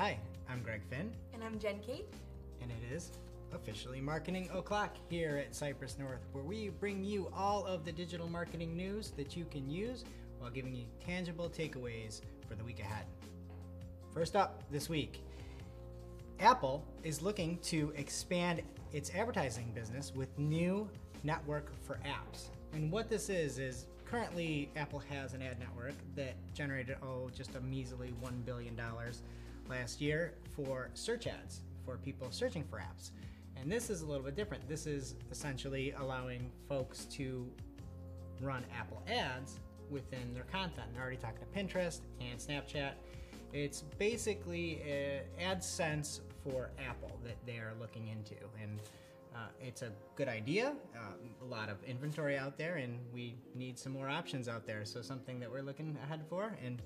Hi, I'm Greg Finn, And I'm Jen Kate. and it is officially Marketing O'Clock here at Cypress North, where we bring you all of the digital marketing news that you can use while giving you tangible takeaways for the week ahead. First up this week, Apple is looking to expand its advertising business with new network for apps. And what this is is currently Apple has an ad network that generated oh just a measly 1 billion dollars last year for search ads for people searching for apps. And this is a little bit different. This is essentially allowing folks to run Apple ads within their content. They're already talking to Pinterest and Snapchat. It's basically AdSense for Apple that they are looking into. And uh, it's a good idea. Uh, a lot of inventory out there, and we need some more options out there. So something that we're looking ahead for. And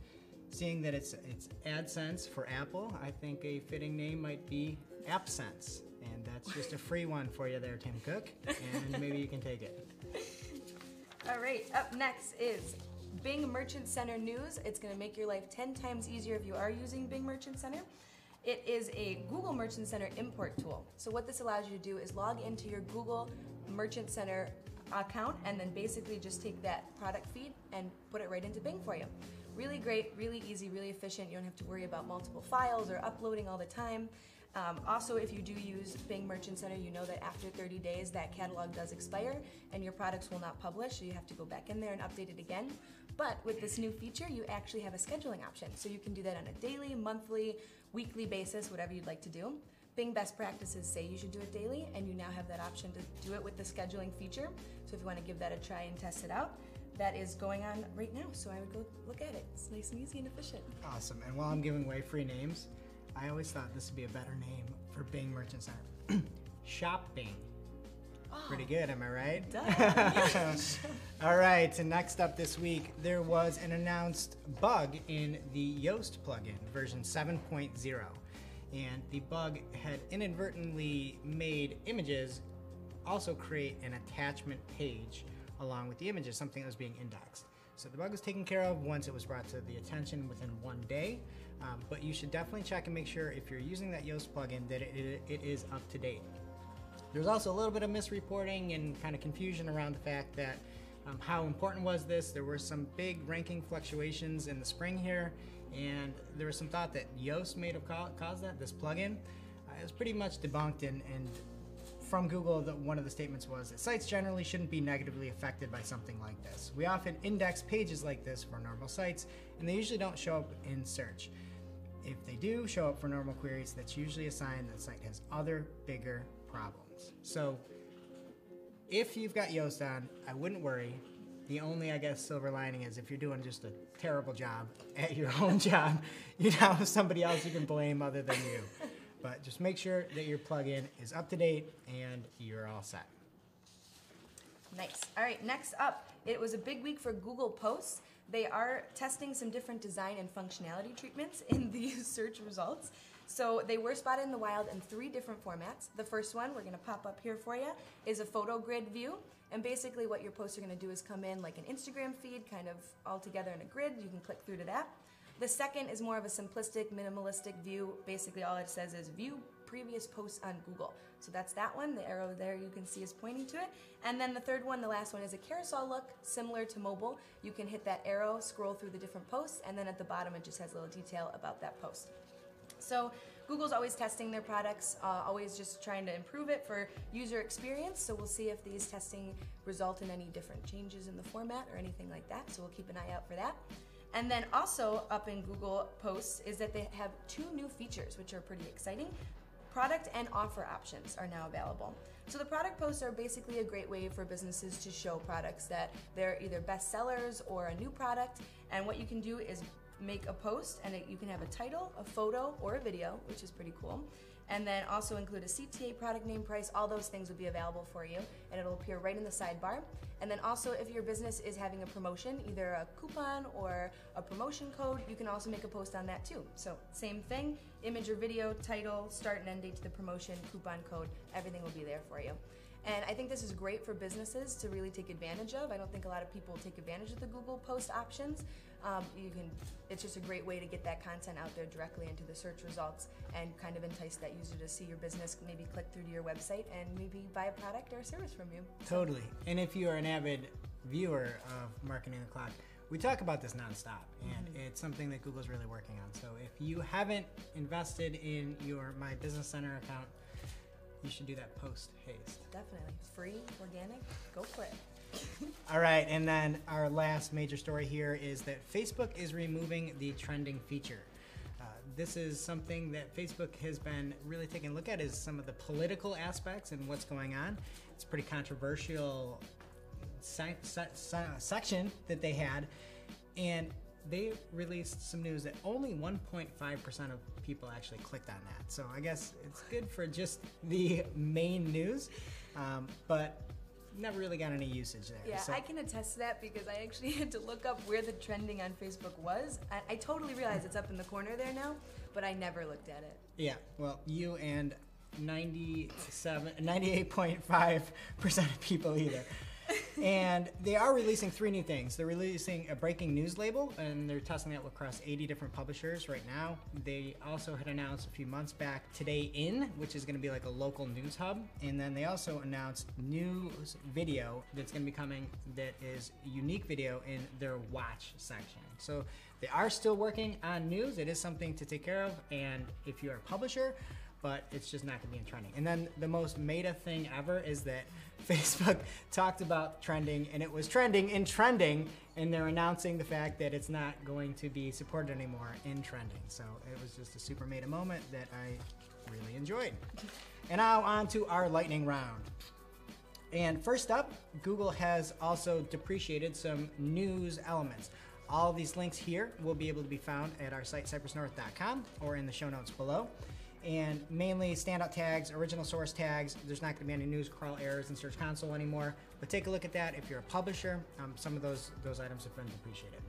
seeing that it's it's AdSense for Apple, I think a fitting name might be AppSense. And that's just a free one for you there, Tim Cook. And maybe you can take it. All right, up next is Bing Merchant Center News. It's going to make your life 10 times easier if you are using Bing Merchant Center. It is a Google Merchant Center import tool. So, what this allows you to do is log into your Google Merchant Center account and then basically just take that product feed and put it right into Bing for you. Really great, really easy, really efficient. You don't have to worry about multiple files or uploading all the time. Um, also, if you do use Bing Merchant Center, you know that after 30 days that catalog does expire and your products will not publish, so you have to go back in there and update it again. But with this new feature, you actually have a scheduling option, so you can do that on a daily, monthly, weekly basis, whatever you'd like to do. Bing best practices say you should do it daily, and you now have that option to do it with the scheduling feature. So if you want to give that a try and test it out, that is going on right now. So I would go look at it. It's nice and easy and efficient. Awesome. And while I'm giving away free names, I always thought this would be a better name for Bing Merchant Center. Shop Bing. Ah. Pretty good, am I right? Duh. All right, and next up this week, there was an announced bug in the Yoast plugin, version 7.0. And the bug had inadvertently made images also create an attachment page along with the images, something that was being indexed. So the bug was taken care of once it was brought to the attention within one day. Um, but you should definitely check and make sure if you're using that Yoast plugin that it, it, is up to date. There's also a little bit of misreporting and kind of confusion around the fact that um, how important was this? There were some big ranking fluctuations in the spring here, and there was some thought that Yoast may have ca- caused that, this plugin. Uh, it was pretty much debunked, and, and from Google, the, one of the statements was that sites generally shouldn't be negatively affected by something like this. We often index pages like this for normal sites, and they usually don't show up in search. If they do show up for normal queries, that's usually a sign that the site has other bigger problems. So if you've got Yoast on, I wouldn't worry. The only, I guess, silver lining is if you're doing just a terrible job at your own job, you now have somebody else you can blame other than you. But just make sure that your plugin is up to date and you're all set. Nice. All right, next up, it was a big week for Google Posts. They are testing some different design and functionality treatments in the search results. So they were spotted in the wild in three different formats. The first one, we're going to pop up here for you, is a photo grid view. And basically, what your posts are going to do is come in like an Instagram feed, kind of all together in a grid. You can click through to that. The second is more of a simplistic, minimalistic view. Basically, all it says is view previous posts on Google. So that's that one. The arrow there you can see is pointing to it. And then the third one, the last one, is a carousel look, similar to mobile. You can hit that arrow, scroll through the different posts, and then at the bottom it just has a little detail about that post. So Google's always testing their products, uh, always just trying to improve it for user experience. So we'll see if these testing result in any different changes in the format or anything like that. So we'll keep an eye out for that. And then also up in Google Posts is that they have two new features, which are pretty exciting. Product and offer options are now available. So the product posts are basically a great way for businesses to show products that they're either best sellers or a new product. And what you can do is make a post and it, you can have a title, a photo, or a video, which is pretty cool. And then also include a CTA product name price. All those things will be available for you and it'll appear right in the sidebar. And then also if your business is having a promotion, either a coupon or a promotion code, you can also make a post on that too. So same thing, image or video, title, start and end date to the promotion, coupon code, everything will be there for you. And I think this is great for businesses to really take advantage of. I don't think a lot of people take advantage of the Google Post options. Um, you can, it's just a great way to get that content out there directly into the search results and kind of entice that user to see your business, maybe click through to your website and maybe buy a product or a service from you. Totally. And if you are an avid viewer of Marketing O'Clock, we talk about this nonstop, and mm-hmm. it's something that Google's really working on. So if you haven't invested in your My Business Center account, you should do that post haste. Definitely. Free, organic, go for it. All right, and then our last major story here is that Facebook is removing the trending feature. Uh, this is something that Facebook has been really taking a look at is some of the political aspects and what's going on. It's a pretty controversial se- se- se- section that they had, and they released some news that only 1.5% of people actually clicked on that. So I guess it's good for just the main news, um, but never really got any usage there. Yeah, so. I can attest to that because I actually had to look up where the trending on Facebook was. I, I totally realize it's up in the corner there now, but I never looked at it. Yeah, well, you and 97, 98.5% of people either and they are releasing three new things. They're releasing a breaking news label, and they're testing that across 80 different publishers right now. They also had announced a few months back Today In, which is going to be like a local news hub. And then they also announced news video that's going to be coming that is unique video in their watch section. So they are still working on news. It is something to take care of. And if you're a publisher, but it's just not to be in trending. And then the most meta thing ever is that Facebook talked about trending and it was trending in trending, and they're announcing the fact that it's not going to be supported anymore in trending. So it was just a super meta moment that I really enjoyed. And now on to our lightning round. And first up, Google has also depreciated some news elements. All these links here will be able to be found at our site, cypressnorth.com, or in the show notes below and mainly standout tags, original source tags. There's not going to be any news crawl errors in Search Console anymore. But take a look at that if you're a publisher. Um, some of those those items have been depreciated.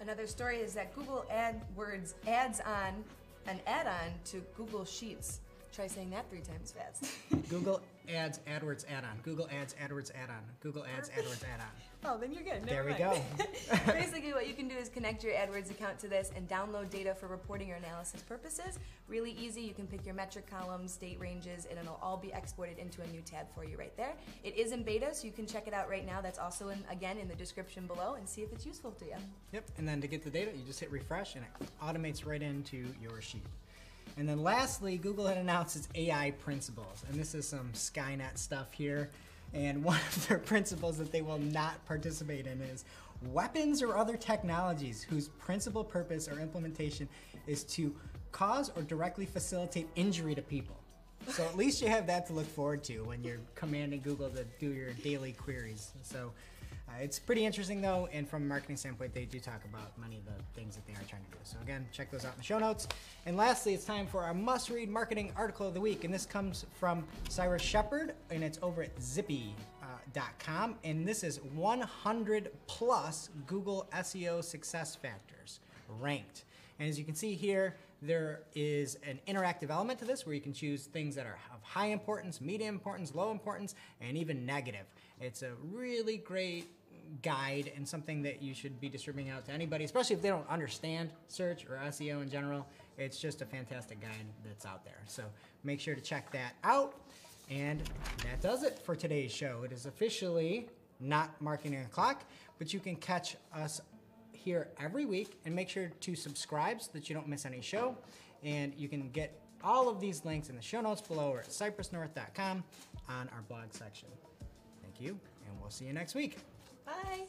Another story is that Google AdWords adds on an add-on to Google Sheets. Try saying that three times fast. Google Ads AdWords add-on. Google Ads AdWords add-on. Google Ads AdWords add-on. Oh, then you're good. Never there we mind. go. Basically, what you can do is connect your AdWords account to this and download data for reporting or analysis purposes. Really easy. You can pick your metric columns, date ranges, and it'll all be exported into a new tab for you right there. It is in beta, so you can check it out right now. That's also in again in the description below and see if it's useful to you. Yep. And then to get the data, you just hit refresh, and it automates right into your sheet. And then lastly, Google had announced its AI principles, and this is some Skynet stuff here. And one of their principles that they will not participate in is weapons or other technologies whose principal purpose or implementation is to cause or directly facilitate injury to people. So at least you have that to look forward to when you're commanding Google to do your daily queries. So uh, it's pretty interesting though, and from a marketing standpoint, they do talk about many of the things that they are trying to do. So again, check those out in the show notes. And lastly, it's time for our must-read marketing article of the week, and this comes from Cyrus Shepard, and it's over at Zyppy.com, uh, and this is 100 plus Google SEO success factors ranked. And as you can see here, there is an interactive element to this where you can choose things that are of high importance, medium importance, low importance, and even negative. It's a really great guide and something that you should be distributing out to anybody, especially if they don't understand search or SEO in general. It's just a fantastic guide that's out there. So make sure to check that out. And that does it for today's show. It is officially not marketing o'clock, but you can catch us here every week and make sure to subscribe so that you don't miss any show. And you can get all of these links in the show notes below or at cypressnorth.com on our blog section. Thank you, and we'll see you next week. Bye.